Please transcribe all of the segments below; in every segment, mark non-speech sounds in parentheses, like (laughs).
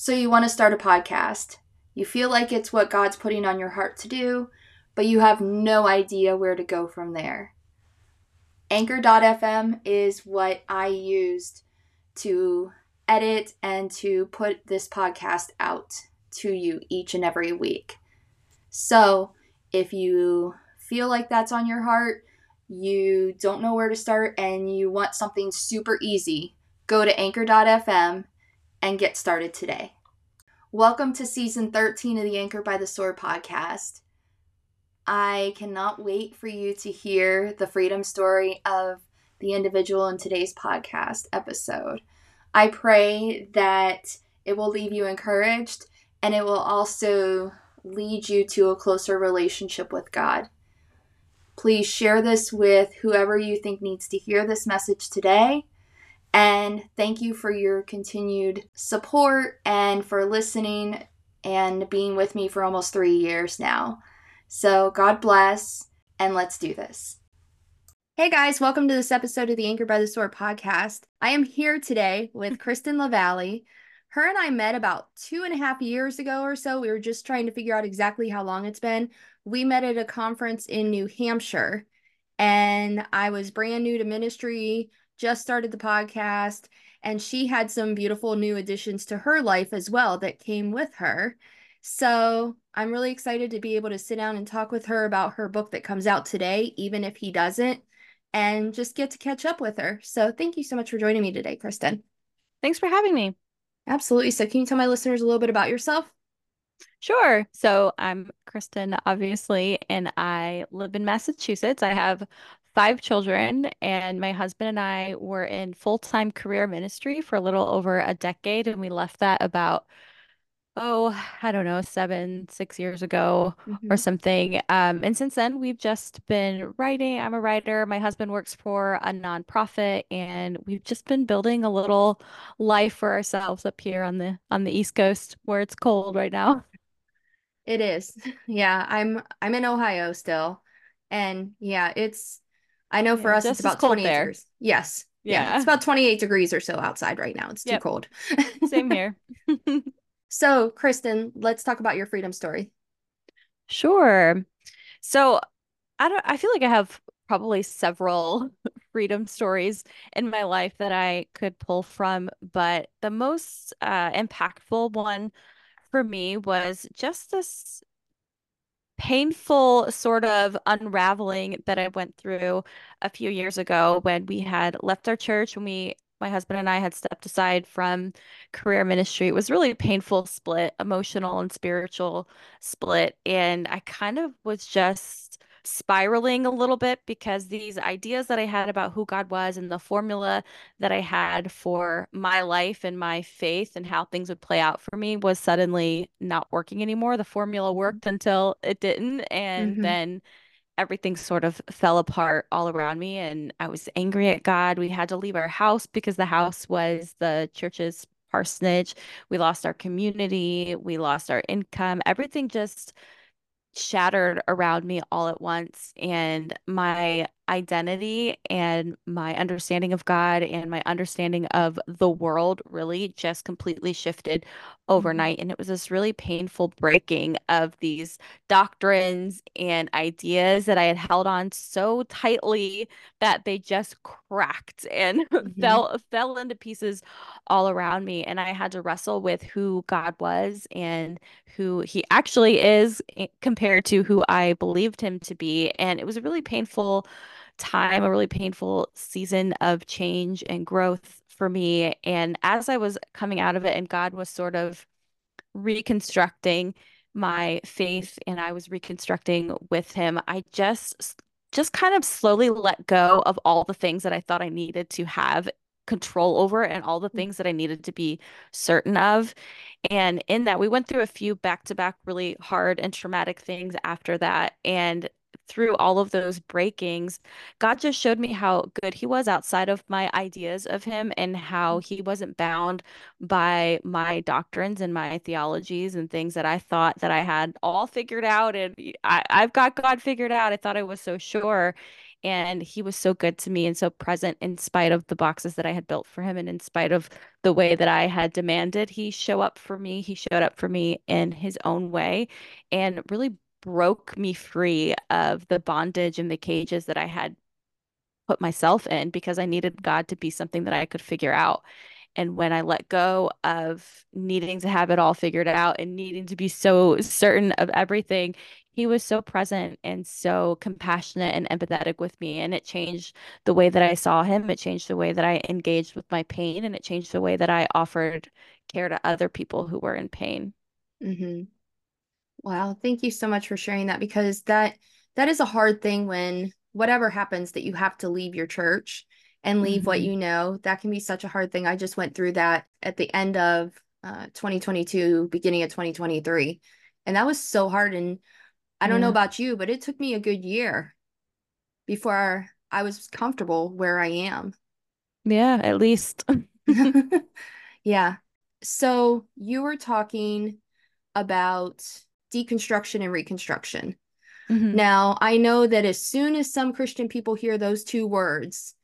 So you want to start a podcast. You feel like it's what God's putting on your heart to do, but you have no idea where to go from there. Anchor.fm is what I used to edit and to put this podcast out to you each and every week. So, if you feel like that's on your heart, you don't know where to start, and you want something super easy, go to anchor.fm and get started today. Welcome to season 13 of the Anchor by the Sword podcast. I cannot wait for you to hear the freedom story of the individual in today's podcast episode. I pray that it will leave you encouraged and it will also lead you to a closer relationship with God. Please share this with whoever you think needs to hear this message today and thank you for your continued support and for listening and being with me for almost three years now. So, God bless, and let's do this. Hey guys, welcome to this episode of the Anchor by the Sword podcast. I am here today with (laughs) Kristen LaValley. Her and I met about two and a half years ago or so. We were just trying to figure out exactly how long it's been. We met at a conference in New Hampshire, and I was brand new to ministry just started the podcast, and she had some beautiful new additions to her life as well that came with her. So I'm really excited to be able to sit down and talk with her about her book that comes out today, even if he doesn't, and just get to catch up with her. So thank you so much for joining me today, Kristen. Thanks for having me. Absolutely. So, can you tell my listeners a little bit about yourself? Sure. So, I'm Kristen, obviously, and I live in Massachusetts. I have five children, and my husband and I were in full time career ministry for a little over a decade, and we left that about oh, I don't know, seven, six years ago mm-hmm. or something. Um, and since then, we've just been writing. I'm a writer. My husband works for a nonprofit, and we've just been building a little life for ourselves up here on the on the East Coast where it's cold right now. It is. (laughs) Yeah, I'm I'm in Ohio still. And yeah, it's I know for yeah, us it's about 28 there. degrees. Yes. Yeah. yeah. It's about 28 degrees or so outside right now. It's too yep. cold. Same (laughs) here. (laughs) so, Kristen, let's talk about your freedom story. Sure. So, I don't I feel like I have probably several (laughs) freedom stories in my life that I could pull from, but the most uh, impactful one for me was just this painful sort of unraveling that I went through a few years ago when we had left our church when we my husband and I had stepped aside from career ministry. It was really a painful split, emotional and spiritual split. And I kind of was just spiraling a little bit because these ideas that I had about who God was and the formula that I had for my life and my faith and how things would play out for me was suddenly not working anymore. The formula worked until it didn't. And mm-hmm. then everything sort of fell apart all around me. And I was angry at God. We had to leave our house because the house was the church's parsonage. We lost our community. We lost our income. Everything just shattered around me all at once and my identity and my understanding of God and my understanding of the world really just completely shifted mm-hmm. overnight and it was this really painful breaking of these doctrines and ideas that I had held on so tightly that they just cracked and (laughs) mm-hmm. fell fell into pieces all around me and I had to wrestle with who God was and who he actually is eh, compared to who I believed him to be and it was a really painful time, a really painful season of change and growth for me. And as I was coming out of it, and God was sort of reconstructing my faith and I was reconstructing with him, I just just kind of slowly let go of all the things that I thought I needed to have control over and all the mm. things that I needed to be certain of. And in that, we went through a few back to back really hard and traumatic things after that. And through all of those breakings, God just showed me how good He was outside of my ideas of Him and how He wasn't bound by my doctrines and my theologies and things that I thought that I had all figured out and I, I've got God figured out. I thought I was so sure. And he was so good to me and so present in spite of the boxes that I had built for him and in spite of the way that I had demanded he show up for me. He showed up for me in his own way and really broke me free of the bondage and the cages that I had put myself in because I needed God to be something that I could figure out. And when I let go of needing to have it all figured out and needing to be so certain of everything, he was so present and so compassionate and empathetic with me. And it changed the way that I saw him. It changed the way that I engaged with my pain. And it changed the way that I offered care to other people who were in pain. Mm-hmm. Wow. Thank you so much for sharing that because that that is a hard thing when whatever happens that you have to leave your church and leave mm-hmm. what you know. That can be such a hard thing. I just went through that at the end of uh, 2022, beginning of 2023. And that was so hard. And I don't yeah. know about you, but it took me a good year before I was comfortable where I am. Yeah, at least. (laughs) (laughs) yeah. So you were talking about deconstruction and reconstruction. Mm-hmm. Now, I know that as soon as some Christian people hear those two words,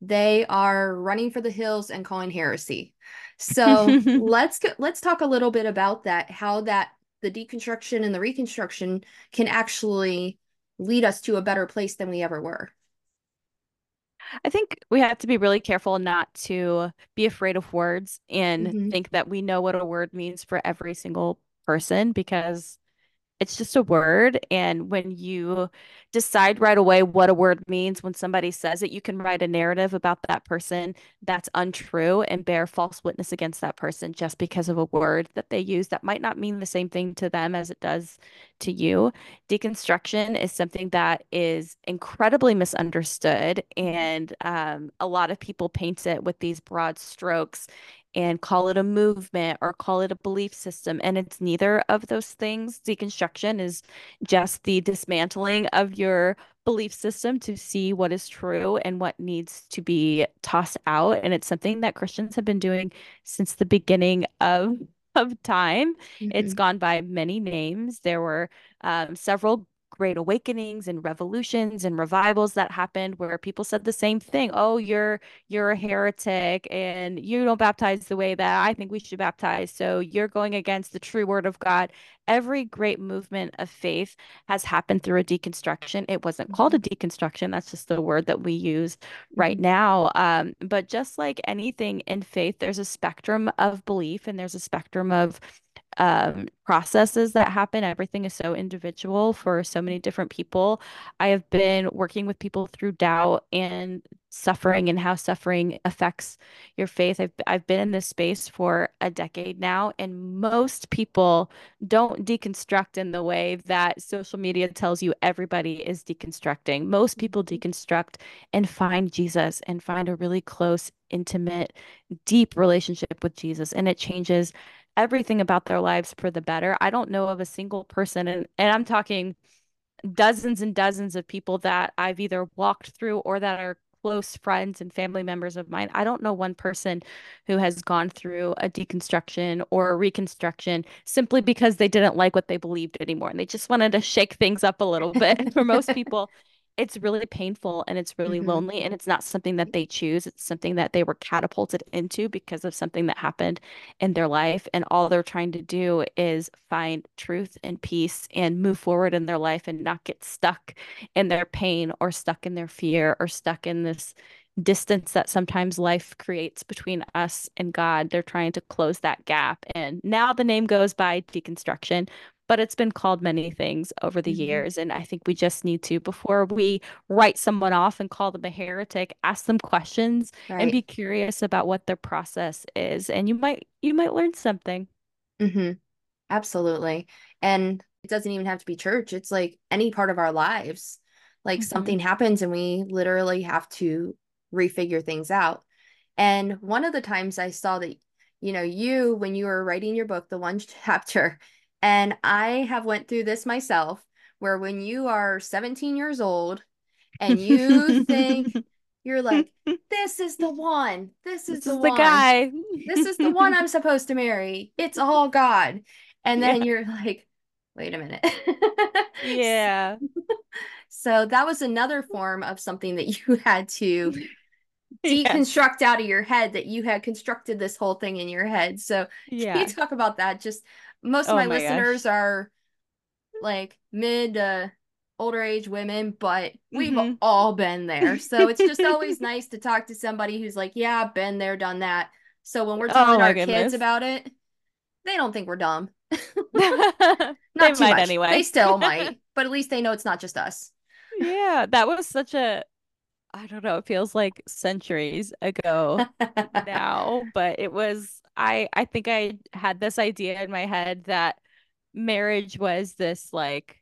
they are running for the hills and calling heresy. So (laughs) let's go, let's talk a little bit about that, how that the deconstruction and the reconstruction can actually lead us to a better place than we ever were. I think we have to be really careful not to be afraid of words and mm-hmm. think that we know what a word means for every single person because it's just a word. And when you decide right away what a word means, when somebody says it, you can write a narrative about that person that's untrue and bear false witness against that person just because of a word that they use that might not mean the same thing to them as it does to you. Deconstruction is something that is incredibly misunderstood. And um, a lot of people paint it with these broad strokes and call it a movement or call it a belief system. And it's neither of those things. Deconstruction is just the dismantling of your belief system to see what is true and what needs to be tossed out. And it's something that Christians have been doing since the beginning of (laughs) of time. Mm-hmm. It's gone by many names. There were um, several great awakenings and revolutions and revivals that happened where people said the same thing oh you're you're a heretic and you don't baptize the way that i think we should baptize so you're going against the true word of god every great movement of faith has happened through a deconstruction it wasn't called a mm-hmm. deconstruction that's just the word that we use right mm-hmm. now um, but just like anything in faith there's a spectrum of belief and there's a spectrum of um, processes that happen. Everything is so individual for so many different people. I have been working with people through doubt and suffering and how suffering affects your faith. I've I've been in this space for a decade now, and most people don't deconstruct in the way that social media tells you everybody is deconstructing. Most people mm-hmm. deconstruct and find Jesus and find a really close, intimate, deep relationship with Jesus, and it changes everything about their lives for the better. I don't know of a single person, and, and I'm talking dozens and dozens of people that I've either walked through or that are close friends and family members of mine. I don't know one person who has gone through a deconstruction or a reconstruction simply because they didn't like what they believed anymore and they just wanted to shake things up a little bit. (laughs) For most people, it's really painful and it's really mm-hmm. lonely and it's not something that they choose it's something that they were catapulted into because of something that happened in their life and all they're trying to do is find truth and peace and move forward in their life and not get stuck in their pain or stuck in their fear or stuck in this distance that sometimes life creates between us and God. They're trying to close that gap. And now the name goes by deconstruction, but it's been called many things over the mm-hmm. years. And I think we just need to, before we write someone off and call them a heretic, ask them questions right. and be curious about what their process is. And you might you might learn something. Mm-hmm. Absolutely. And it doesn't even have to be church. It's like any part of our lives. Like mm-hmm. something happens and we literally have to refigure things out. And one of the times I saw that, you know, you when you were writing your book, the one (laughs) chapter, and I have went through this myself where when you are 17 years old and you think (laughs) you're like this is the one this is, this the, is the guy this is the one i'm supposed to marry it's all god and then yeah. you're like wait a minute yeah (laughs) So that was another form of something that you had to (laughs) Yes. deconstruct out of your head that you had constructed this whole thing in your head. So can you Yeah. talk about that? Just most of Oh my my listeners gosh. are like mid uh, older age women, but we've Mhm. all been there. So it's just always (laughs) nice to talk to somebody who's like, yeah, I've been there, done that. So when we're Oh telling my our kids about it, they don't think we're dumb. (laughs) (laughs) They Not too might much. anyway. They still might, but at least they know it's not just us. Yeah, that was such a, I don't know, it feels like centuries ago (laughs) now, but it was I I think I had this idea in my head that marriage was this like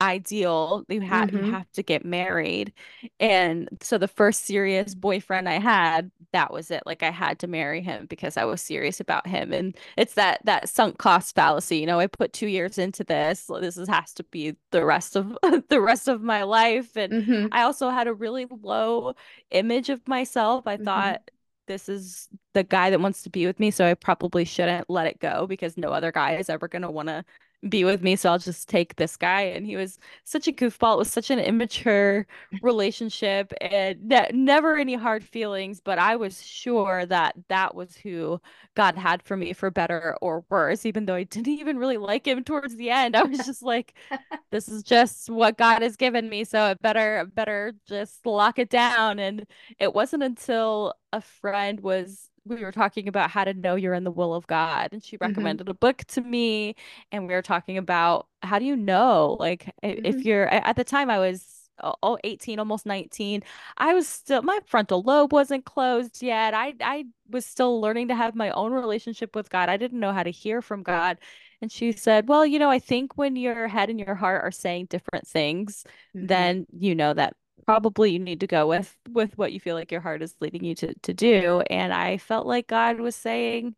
ideal you have you hmm have to get married. And so the first serious boyfriend I had that was it like I had to marry him because I was serious about him. And it's that that sunk cost fallacy you know I put 2 years into this this is, has to be the rest of (laughs) the rest of my life. And hmm I also had a really low image of myself. I hmm thought this is the guy that wants to be with me so I probably shouldn't let it go because no other guy is ever going to want to be with me, so I'll just take this guy. And he was such a goofball. It was such an immature relationship and ne never any hard feelings, but I was sure that that was who God had for me for better or worse, even though I didn't (laughs) even really like him towards the end. I was just like, (laughs) this is just what God has given me, so I better better just lock it down. And it wasn't until a friend was we were talking about how to know you're in the will of God, and she hmm recommended a book to me and we were talking about how do you know like if hmm you're at the time I was oh 18 almost 19 I was still my frontal lobe wasn't closed yet I I was still learning to have my own relationship with God I didn't know how to hear from God and she said well you know I think when your head and your heart are saying different things hmm then you know that probably you need to go with with what you feel like your heart is leading you to to do and I felt like God was saying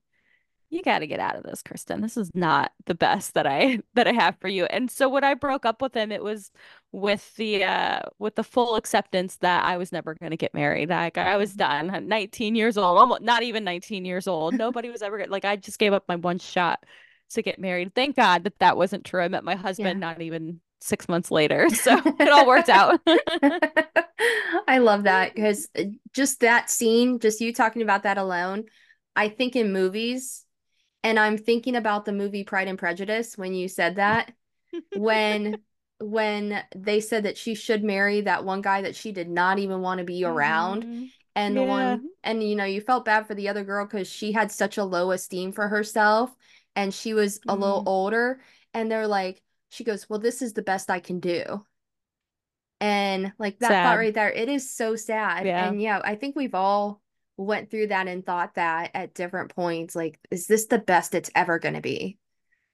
you got to get out of this, Kristen. This is not the best that I (laughs) that I have for you. And so when I broke up with him, it was with the uh with the full acceptance that I was never going to get married. Like I was done. I'm 19 years old, almost not even 19 years old. (laughs) Nobody was ever like I just gave up my one shot to get married. Thank God that that wasn't true. I met my husband Yeah. not even six months later, (laughs) so it all worked out. (laughs) I love that because just that scene, just you talking about that alone, I think in movies, and I'm thinking about the movie Pride and Prejudice when you said that, when (laughs) when they said that she should marry that one guy that she did not even want to be around, hmm and the one, and you know, you felt bad for the other girl because she had such a low esteem for herself, and she was a little Mm. older, and they're like, she goes, "Well, this is the best I can do." And like that thought right there, it is so sad. Yeah. And yeah, I think we've all went through that and thought that at different points, like, is this the best it's ever going to be?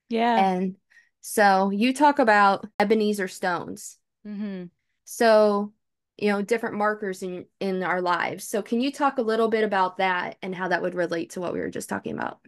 Yeah. And so you talk about Ebenezer stones. hmm So, you know, different markers in in our lives. So can you talk a little bit about that and how that would relate to what we were just talking about?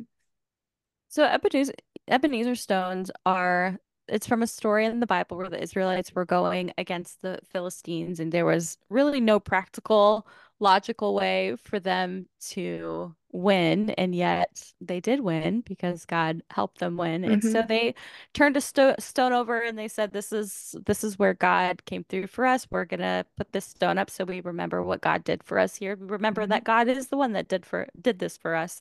So Ebenezer, Ebenezer stones are it's from a story in the Bible where the Israelites were going against the Philistines and there was really no practical, logical way for them to win, and yet they did win because God helped them win. And so Mm-hmm. they turned a sto stone over and they said, "This is this is where God came through for us. We're gonna put this stone up so we remember what God did for us here. Remember Mm-hmm. that God is the one that did for did this for us."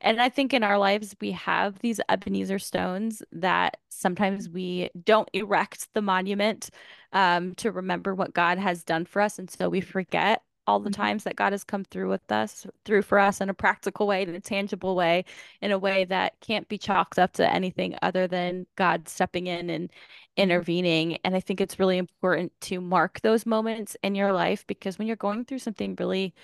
And I think in our lives, we have these Ebenezer stones that sometimes we don't erect the monument um, to remember what God has done for us. And so we forget all the Mm-hmm. times that God has come through with us, through for us in a practical way, in a tangible way, in a way that can't be chalked up to anything other than God stepping in and intervening. And I think it's really important to mark those moments in your life because when you're going through something really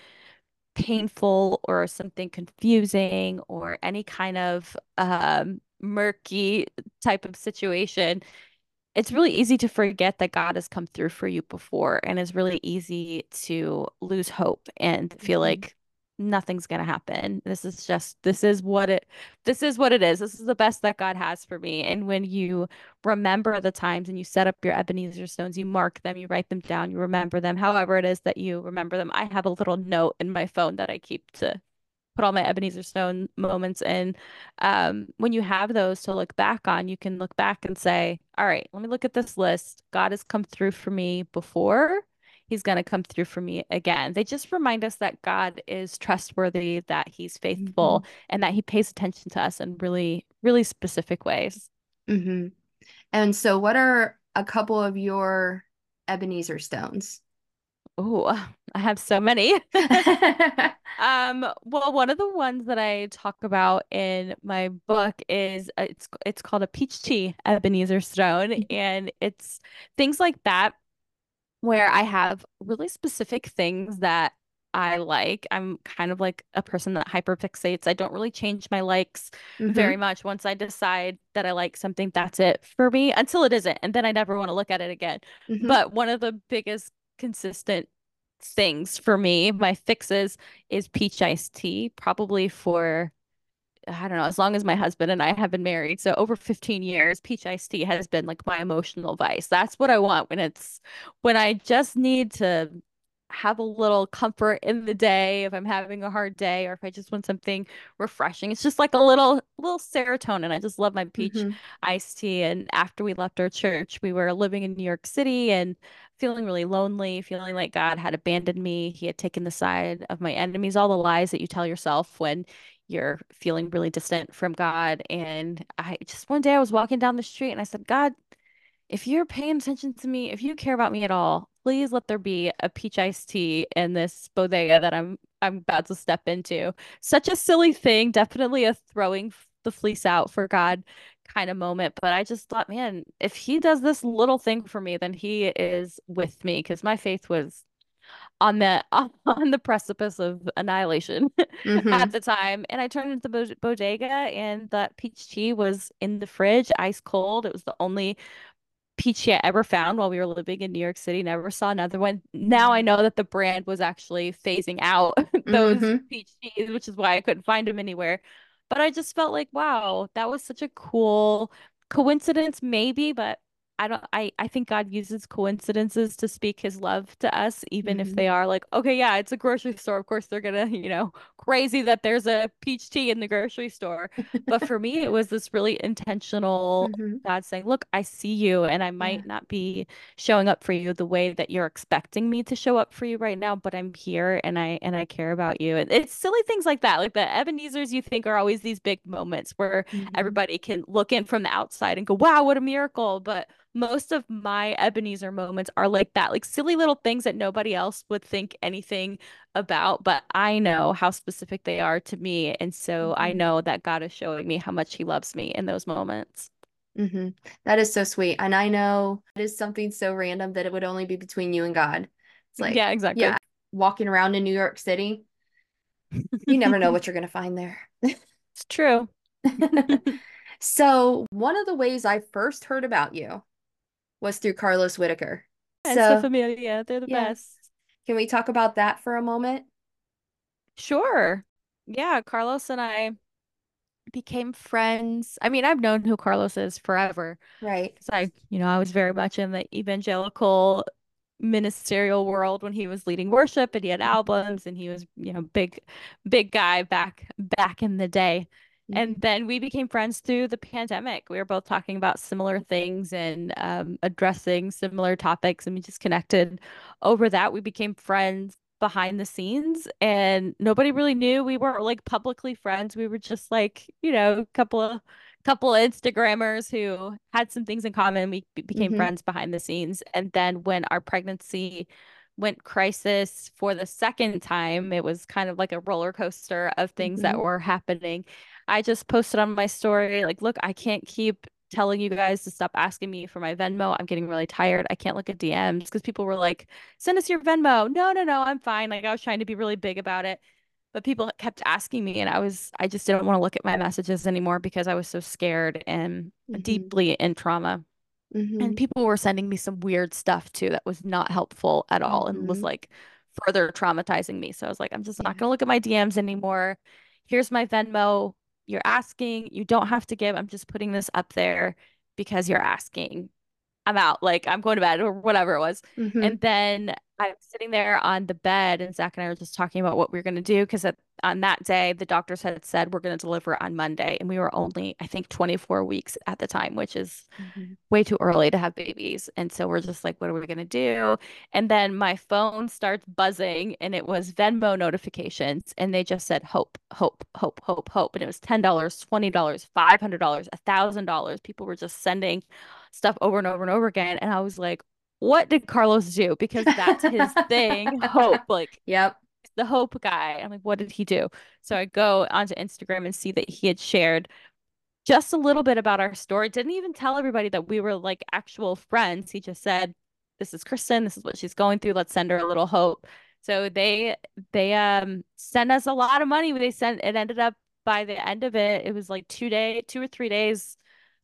painful or something confusing or any kind of um, murky type of situation, it's really easy to forget that God has come through for you before, and it's really easy to lose hope and feel Mm-hmm. like nothing's gonna happen. This is just this is what it this is what it is. This is the best that God has for me. And when you remember the times and you set up your Ebenezer stones, you mark them, you write them down, you remember them, however it is that you remember them. I have a little note in my phone that I keep to put all my Ebenezer Stone moments in. Um, when you have those to look back on, you can look back and say, all right, let me look at this list. God has come through for me before. He's going to come through for me again. They just remind us that God is trustworthy, that he's faithful, mm-hmm. and that he pays attention to us in really, really specific ways. Mm-hmm. And so, what are a couple of your Ebenezer stones? Oh, (laughs) I have so many. (laughs) (laughs) um, well, one of the ones that I talk about in my book is uh, it's it's called a peach tea Ebenezer stone, mm-hmm. and it's things like that where I have really specific things that I like. I'm kind of like a person that hyperfixates. I don't really change my likes mm-hmm. very much. Once I decide that I like something, that's it for me until it isn't. And then I never want to look at it again. Mm-hmm. But one of the biggest consistent things for me, my fixes is peach iced tea, probably for I don't know, as long as my husband and I have been married. So over 15 years, peach iced tea has been like my emotional vice. That's what I want when it's when I just need to have a little comfort in the day if I'm having a hard day or if I just want something refreshing. It's just like a little little serotonin. I just love my peach mm-hmm. iced tea. And after we left our church, we were living in New York City and feeling really lonely, feeling like God had abandoned me. He had taken the side of my enemies, all the lies that you tell yourself when you're feeling really distant from God. And I just one day I was walking down the street and I said, God, if you're paying attention to me, if you care about me at all, please let there be a peach iced tea in this bodega that I'm I'm about to step into. Such a silly thing, definitely a throwing the fleece out for God kind of moment, but I just thought, man, if he does this little thing for me, then he is with me because my faith was on the (laughs) on the precipice of annihilation (laughs) mm-hmm. at the time and i turned into the bodega and that peach tea was in the fridge ice cold it was the only peach I ever found while we were living in New York City. Never saw another one. Now I know that the brand was actually phasing out (laughs) those mm-hmm. which is why I couldn't find them anywhere. But I just felt like, wow, that was such a cool coincidence, maybe, but I don't I I think God uses coincidences to speak his love to us even mm-hmm. if they are like okay yeah it's a grocery store of course they're going to you know crazy that there's a peach tea in the grocery store but for me it was this really intentional mm-hmm. God saying look I see you and I might yeah. not be showing up for you the way that you're expecting me to show up for you right now but I'm here and I and I care about you and it's silly things like that like the Ebenezer's you think are always these big moments where mm-hmm. everybody can look in from the outside and go wow what a miracle but most of my Ebenezer moments are like that, like silly little things that nobody else would think anything about, but I know how specific they are to me. And so mm-hmm. I know that God is showing me how much He loves me in those moments. Mm-hmm. That is so sweet. And I know it is something so random that it would only be between you and God. It's like, yeah, exactly. Yeah, walking around in New York City, you never know what (laughs) you're going to find there. it's true. (laughs) so, one of the ways I first heard about you was through Carlos Whitaker. And so, Familia, they're the yeah. best. Can we talk about that for a moment? Sure. Yeah, Carlos and I became friends. I mean, I've known who Carlos is forever. Right. Because I, you know, I was very much in the evangelical ministerial world when he was leading worship and he had albums and he was, you know, big, big guy back back in the day. And mm-hmm. then we became friends through the pandemic. We were both talking about similar things and um, addressing similar topics, and we just connected over that. We became friends behind the scenes, and nobody really knew we weren't like publicly friends. We were just like, you know, a couple of couple of Instagrammers who had some things in common. We became mm-hmm. friends behind the scenes, and then when our pregnancy went crisis for the second time, it was kind of like a roller coaster of things mm-hmm. that were happening. I just posted on my story, like, look, I can't keep telling you guys to stop asking me for my Venmo. I'm getting really tired. I can't look at DMs because people were like, send us your Venmo. No, no, no, I'm fine. Like I was trying to be really big about it. But people kept asking me and I was I just didn't want to look at my messages anymore because I was so scared and mm-hmm. deeply in trauma. Mm-hmm. And people were sending me some weird stuff too that was not helpful at all mm-hmm. and was mm-hmm. like further traumatizing me. So I was like, I'm just yeah. not gonna look at my DMs anymore. Here's my Venmo you're asking. You don't have to give. I'm just putting this up there because you're asking. I'm out. Like I'm going to bed or whatever it was. Mm-hmm. And then I'm sitting there on the bed, and Zach and I were just talking about what we were going to do because on that day, the doctors had said we're going to deliver on Monday, and we were only, I think, 24 weeks at the time, which is Mm-hmm. way too early to have babies. And so we're just like, what are we going to do? And then my phone starts buzzing, and it was Venmo notifications, and they just said hope, hope, hope, hope, hope. And it was $10, $20, $500, a $1,000. People were just sending stuff over and over and over again. And I was like, what did Carlos do? Because that's his (laughs) thing. Hope, like, Yep. the hope guy. I'm like, what did he do? So I go onto Instagram and see that he had shared just a little bit about our story. Didn't even tell everybody that we were like actual friends. He just said, This is Kristen, this is what she's going through. Let's send her a little hope. So they they um sent us a lot of money. They sent it ended up by the end of it, it was like two day, two or three days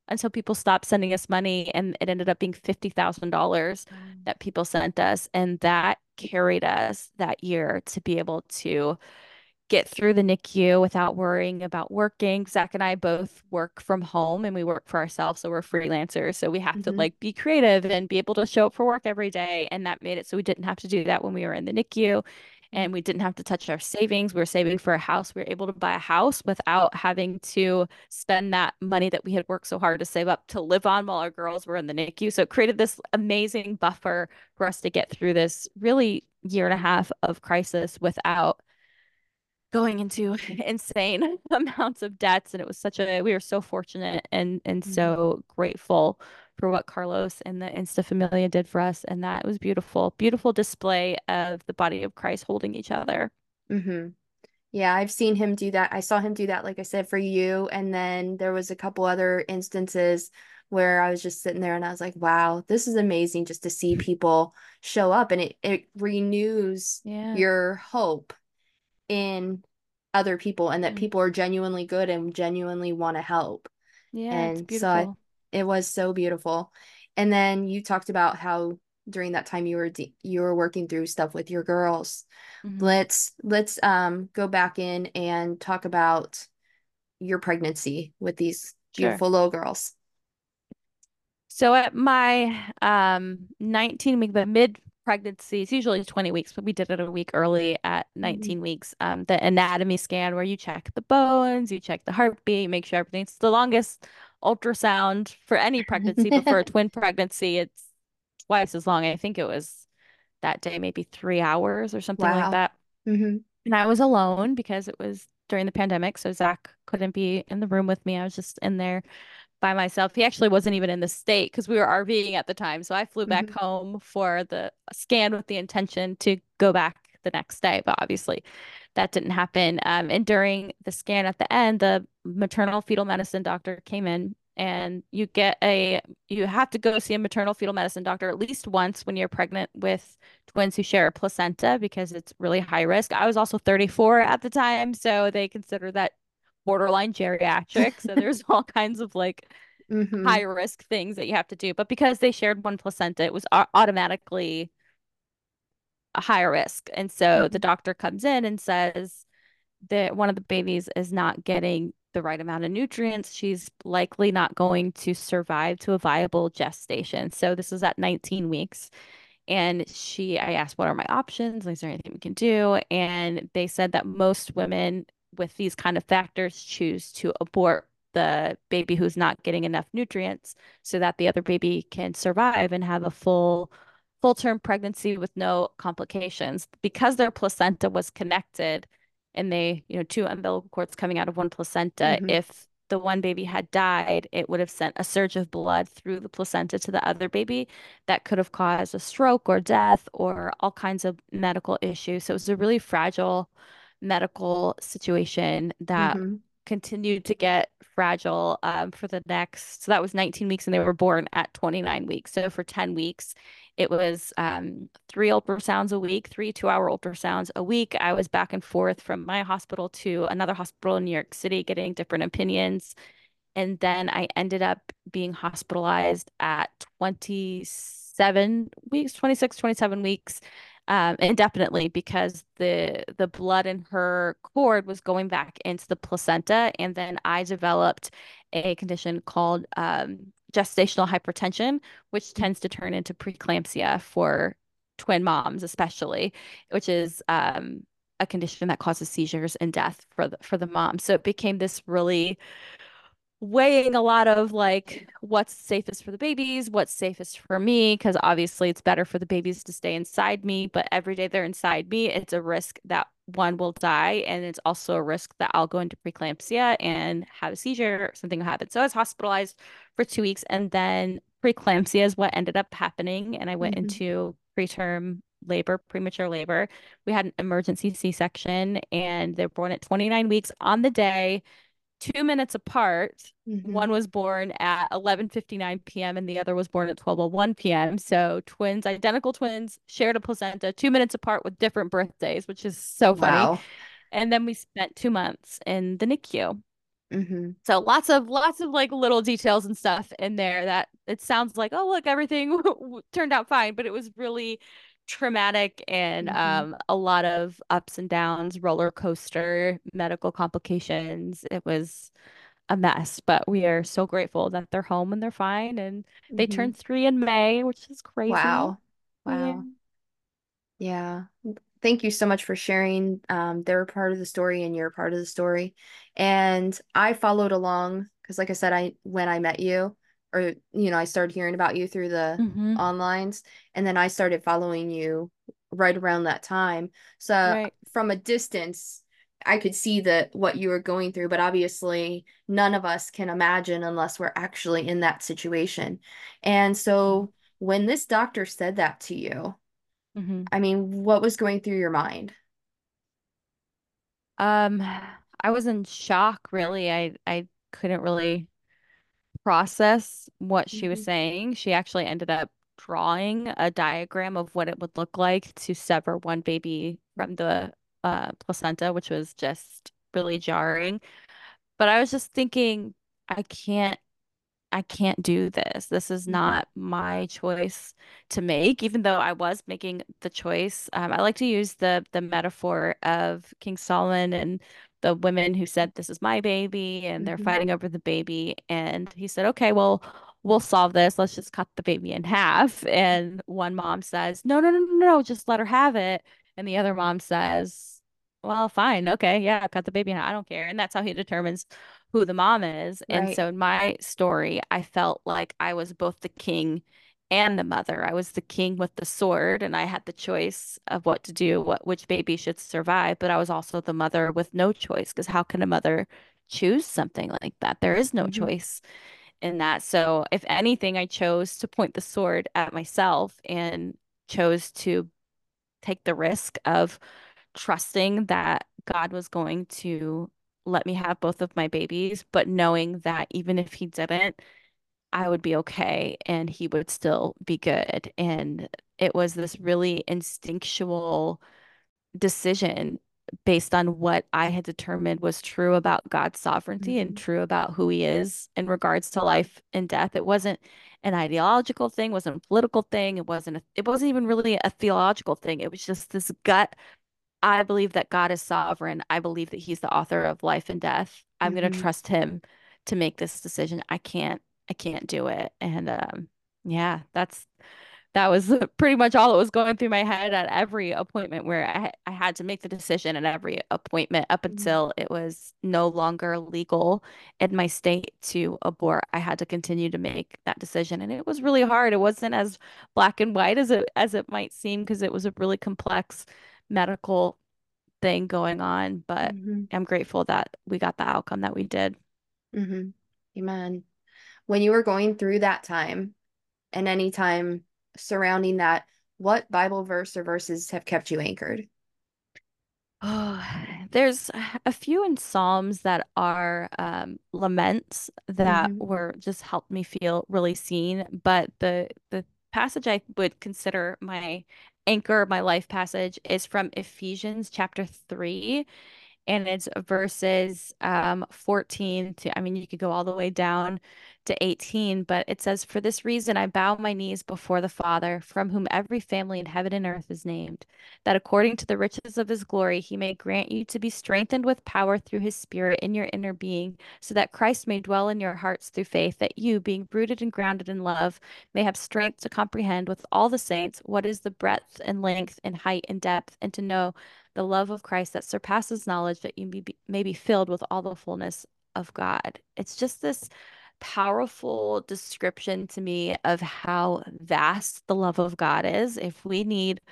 until people stopped sending us money and it ended up being $50,000 that people sent us and that carried us that year to be able to get through the NICU without worrying about working. Zach and I both work from home and we work for ourselves, so we're freelancers. So we have to Mhm. like be creative and be able to show up for work every day. And that made it so we didn't have to do that when we were in the NICU and we didn't have to touch our savings. We were saving for a house. We were able to buy a house without having to spend that money that we had worked so hard to save up to live on while our girls were in the NICU. So it created this amazing buffer for us to get through this really year and a half of crisis without going into (laughs) insane (laughs) amounts of debts and it was such a we were so fortunate and and Mhm. so grateful for what Carlos and the Insta Familia did for us and that was beautiful beautiful display of the body of Christ holding each other Mm-hmm. Yeah, I've seen him do that. I saw him do that, like I said, for you. And then there was a couple other instances where I was just sitting there and I was like, wow, this is amazing just to see people show up and it, it renews yeah your hope in other people and that Mm. people are genuinely good and genuinely want to help. yeah it's And so I, it was so beautiful. And then you talked about how during that time you were de- you were working through stuff with your girls. Mhm. Let's let's um go back in and talk about your pregnancy with these Sure. beautiful little girls. So at my um 19 week, the mid pregnancy, it's usually 20 weeks, but we did it a week early at 19 weeks. Um, the anatomy scan where you check the bones, you check the heartbeat, make sure everything's the longest ultrasound for any pregnancy, but for a (laughs) twin pregnancy, it's twice as long. I think it was that day, maybe three hours or something Wow. like that. hmm And I was alone because it was during the pandemic, so Zach couldn't be in the room with me. I was just in there by myself. He actually wasn't even in the state because we were RVing at the time. So I flew back Mhm. home for the scan with the intention to go back the next day, but obviously that didn't happen. Um, and during the scan at the end, the maternal fetal medicine doctor came in and you get a you have to go see a maternal fetal medicine doctor at least once when you're pregnant with twins who share a placenta because it's really high risk. I was also 34 at the time, so they consider that borderline geriatric. So (laughs) there's all kinds of like hmm high risk things that you have to do. But because they shared one placenta, it was au- automatically a higher risk. And so the doctor comes in and says that one of the babies is not getting the right amount of nutrients. She's likely not going to survive to a viable gestation. So this is at 19 weeks. And she, I asked, what are my options? Is there anything we can do? And they said that most women with these kind of factors choose to abort the baby who's not getting enough nutrients so that the other baby can survive and have a full full term pregnancy with no complications because their placenta was connected and they, you know, two umbilical cords coming out of one placenta. Mhm. If the one baby had died, it would have sent a surge of blood through the placenta to the other baby that could have caused a stroke or death or all kinds of medical issues. So it was a really fragile medical situation that hmm continued to get fragile um, for the next. So that was 19 weeks, and they were born at 29 weeks. So for 10 weeks, it was um, three ultrasounds a week, three two-hour ultrasounds a week. I was back and forth from my hospital to another hospital in New York City, getting different opinions. And then I ended up being hospitalized at 27 weeks, 26, 27 weeks, um, indefinitely because the the blood in her cord was going back into the placenta. And then I developed a condition called um, gestational hypertension, which tends to turn into preeclampsia for twin moms, especially, which is um, a condition that causes seizures and death for the for the mom. So it became this really weighing a lot of like what's safest for the babies, what's safest for me, because obviously it's better for the babies to stay inside me, but every day they're inside me, it's a risk that one will die, and it's also a risk that I'll go into preeclampsia and have a seizure, or something will happen. So I was hospitalized for two weeks, and then preeclampsia is what ended up happening, and I went Mm-hmm. into preterm labor, premature labor. We had an emergency C-section, and they're born at 29 weeks on the day two minutes apart. Mm-hmm. One was born at 11:59 p.m. and the other was born at 12:01 p.m. So twins, identical twins, shared a placenta, two minutes apart with different birthdays, which is so funny. Wow. And then we spent two months in the NICU. Mm-hmm. So lots of lots of like little details and stuff in there that it sounds like, oh look, everything (laughs) turned out fine, but it was really traumatic and Mhm. um, a lot of ups and downs, roller coaster, medical complications. It was a mess, but we are so grateful that they're home and they're fine. And they Mhm. turned three in May, which is crazy. Wow. Yeah. Wow. Yeah. Thank you so much for sharing. Um, they're part of the story and you're part of the story. And I followed along because, like I said, I when I met you, or you know, I started hearing about you through the Mhm. onlines, and then I started following you right around that time. So Right. from a distance, I could see that what you were going through, but obviously none of us can imagine unless we're actually in that situation. And so when this doctor said that to you, Mhm. I mean, what was going through your mind? Um, I was in shock, really. I I couldn't really process what she was Mhm. saying. She actually ended up drawing a diagram of what it would look like to sever one baby from the uh, placenta, which was just really jarring. But I was just thinking, I can't I can't do this. This is Mhm. not my choice to make, even though I was making the choice. Um, I like to use the the metaphor of King Solomon and the women who said, "This is my baby," and they're Mhm. fighting over the baby. And he said, "Okay, well, we'll solve this. Let's just cut the baby in half." And one mom says, "No, no, no, no, no, just let her have it." And the other mom says, "Well, fine, okay, yeah, cut the baby in half. I don't care." And that's how he determines who the mom is. And so in my story, I felt like I was both the king and the mother. I was the king with the sword, and I had the choice of what to do, what which baby should survive, but I was also the mother with no choice, because how can a mother choose something like that? There is no Mhm. choice in that. So if anything, I chose to point the sword at myself and chose to take the risk of trusting that God was going to let me have both of my babies, but knowing that even if he didn't, I would be okay and he would still be good. And it was this really instinctual decision based on what I had determined was true about God's sovereignty and Mhm. true about who he is in regards to life and death. It wasn't an ideological thing, wasn't a political thing, it wasn't a, it wasn't even really a theological thing. It was just this gut I believe that God is sovereign. I believe that he's the author of life and death. I'm going to trust him to make this decision. I can't I can't do it. And um yeah, that's that was (laughs) pretty much all that was going through my head at every appointment where I I had to make the decision at every appointment up Mhm. until it was no longer legal in my state to abort. I had to continue to make that decision and it was really hard. It wasn't as black and white as it as it might seem because it was a really complex medical thing going on, but Mhm. I'm grateful that we got the outcome that we did. Mhm. Amen. When you were going through that time and any time surrounding that, what Bible verse or verses have kept you anchored? Oh, (sighs) there's a few in Psalms that are um, laments that Mhm. were just helped me feel really seen. But the the passage I would consider my anchor, my life passage, is from Ephesians chapter three, and it's verses um 14 to I mean you could go all the way down to 18, but it says, For this reason I bow my knees before the Father, from whom every family in heaven and earth is named, that according to the riches of his glory he may grant you to be strengthened with power through his Spirit in your inner being, so that Christ may dwell in your hearts through faith, that you, being rooted and grounded in love, may have strength to comprehend with all the saints what is the breadth and length and height and depth, and to know the love of Christ that surpasses knowledge, that you may be, filled with all the fullness of God. It's just this powerful description to me of how vast the love of God is. If we need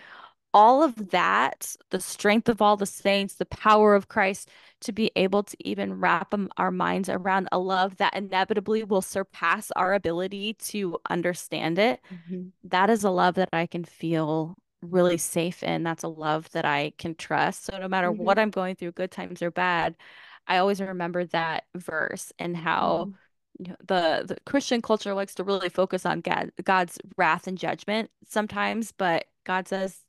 all of that, the strength of all the saints, the power of Christ, to be able to even wrap our minds around a love that inevitably will surpass our ability to understand it. Mm-hmm. That is a love that I can feel really safe in. That's a love that I can trust. So no matter mm-hmm. what I'm going through, good times or bad, I always remember that verse and how mm-hmm you know, the the Christian culture likes to really focus on God, God's wrath and judgment sometimes, but God says,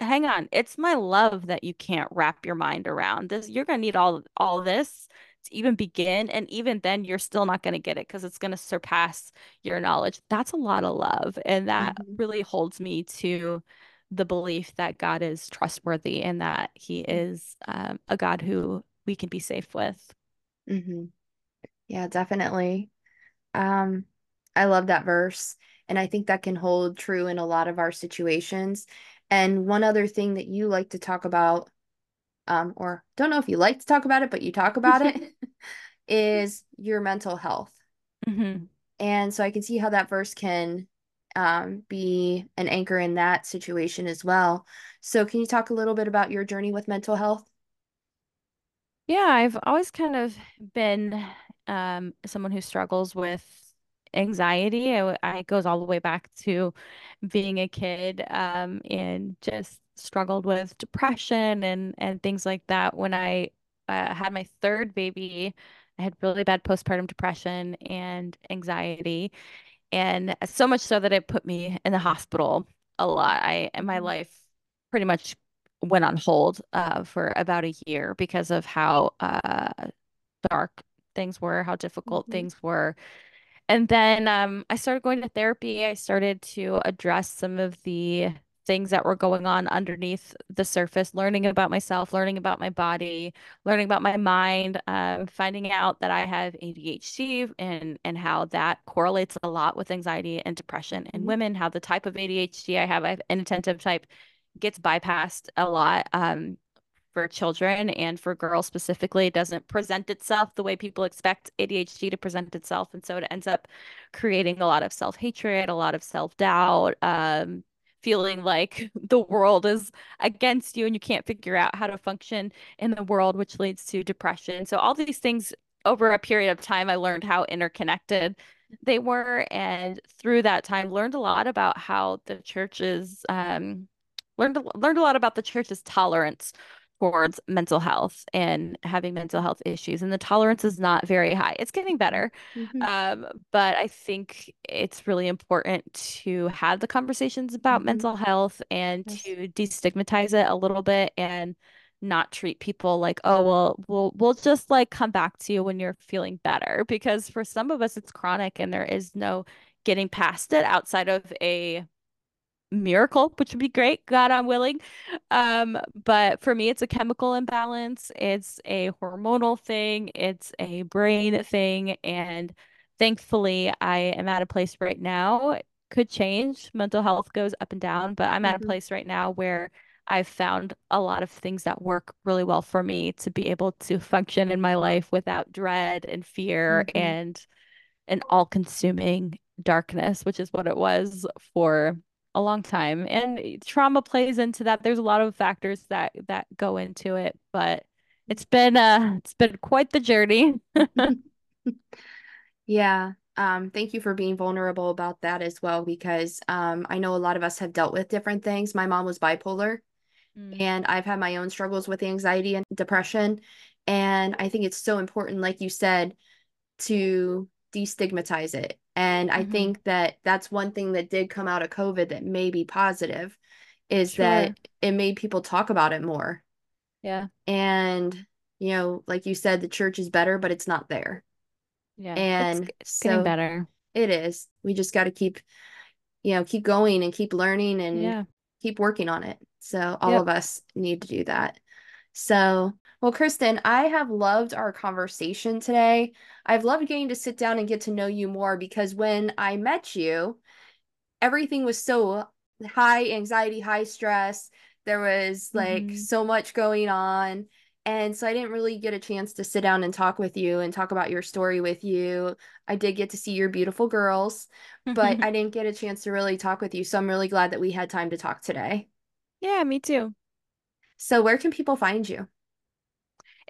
"Hang on, it's my love that you can't wrap your mind around. This you're going to need all all this to even begin, and even then you're still not going to get it because it's going to surpass your knowledge." That's a lot of love, and that mm-hmm. really holds me to the belief that God is trustworthy and that He mm-hmm. is um, a God who we can be safe with. Mm-hmm. Yeah, definitely. Um, I love that verse. And I think that can hold true in a lot of our situations. And one other thing that you like to talk about, um, or don't know if you like to talk about it, but you talk about it, (laughs) is your mental health. Mm-hmm. And so I can see how that verse can um, be an anchor in that situation as well. So, can you talk a little bit about your journey with mental health? Yeah, I've always kind of been um, someone who struggles with anxiety. I, it goes all the way back to being a kid um, and just struggled with depression and and things like that. When I uh, had my third baby, I had really bad postpartum depression and anxiety, and so much so that it put me in the hospital a lot. I and my mm-hmm. life pretty much went on hold uh, for about a year because of how uh, dark things were, how difficult mm-hmm. things were. And then um, I started going to therapy. I started to address some of the things that were going on underneath the surface, learning about myself, learning about my body, learning about my mind, uh, finding out that I have ADHD and and how that correlates a lot with anxiety and depression in mm-hmm. women. How the type of ADHD I have, I have inattentive type, gets bypassed a lot. Um, for children and for girls specifically it doesn't present itself the way people expect ADHD to present itself and so it ends up creating a lot of self-hatred a lot of self-doubt um, feeling like (laughs) the world is against you and you can't figure out how to function in the world which leads to depression. So all these things over a period of time I learned how interconnected they were. And through that time learned a lot about how the church is um, learned learned a lot about the church's tolerance towards mental health and having mental health issues and the tolerance is not very high it's getting better mm-hmm. um, but i think it's really important to have the conversations about mm-hmm. mental health and yes. to destigmatize it a little bit and not treat people like oh well we'll we'll just like come back to you when you're feeling better because for some of us it's chronic and there is no getting past it outside of a miracle, which would be great. God, I'm willing. Um, but for me, it's a chemical imbalance. It's a hormonal thing. It's a brain thing. And thankfully, I am at a place right now. It could change. Mental health goes up and down, but I'm at mm-hmm. a place right now where I've found a lot of things that work really well for me to be able to function in my life without dread and fear mm-hmm. and an all-consuming darkness, which is what it was for a long time and trauma plays into that. There's a lot of factors that that go into it but it's been uh it's been quite the journey. (laughs) Yeah um thank you for being vulnerable about that as well because um i know a lot of us have dealt with different things. My mom was bipolar mm. and i've had my own struggles with anxiety and depression and i think it's so important like you said to destigmatize it and mm-hmm. I think that that's one thing that did come out of COVID that may be positive is sure. that it made people talk about it more. Yeah. And, you know, like you said, the church is better, but it's not there. Yeah. And it's, it's getting so better. it is. We just got to keep, you know, keep going and keep learning and Yeah. keep working on it. So all Yep. of us need to do that. So, well, Kristen, I have loved our conversation today. I've loved getting to sit down and get to know you more because when I met you, everything was so high anxiety, high stress. There was like Mhm. so much going on. And so I didn't really get a chance to sit down and talk with you and talk about your story with you. I did get to see your beautiful girls, but (laughs) I didn't get a chance to really talk with you. So I'm really glad that we had time to talk today. Yeah, me too. So where can people find you?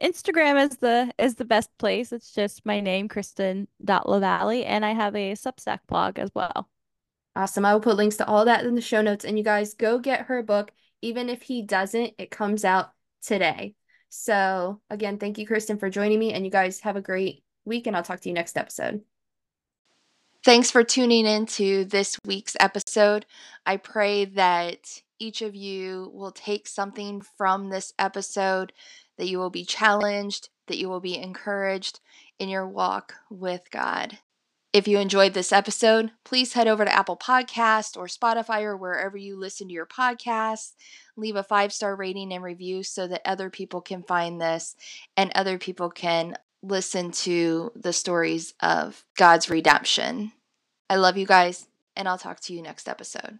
Instagram is the is the best place. It's just my name, Kristen.LaValley, and I have a Substack blog as well. Awesome. I will put links to all that in the show notes. And you guys go get her book. Even if he doesn't, it comes out today. So, again, thank you, Kristen, for joining me. And you guys have a great week. And I'll talk to you next episode. Thanks for tuning in to this week's episode. I pray that each of you will take something from this episode, that you will be challenged, that you will be encouraged in your walk with God. If you enjoyed this episode, please head over to Apple Podcast or Spotify or wherever you listen to your podcasts. Leave a five star rating and review so that other people can find this and other people can listen to the stories of God's redemption. I love you guys, and I'll talk to you next episode.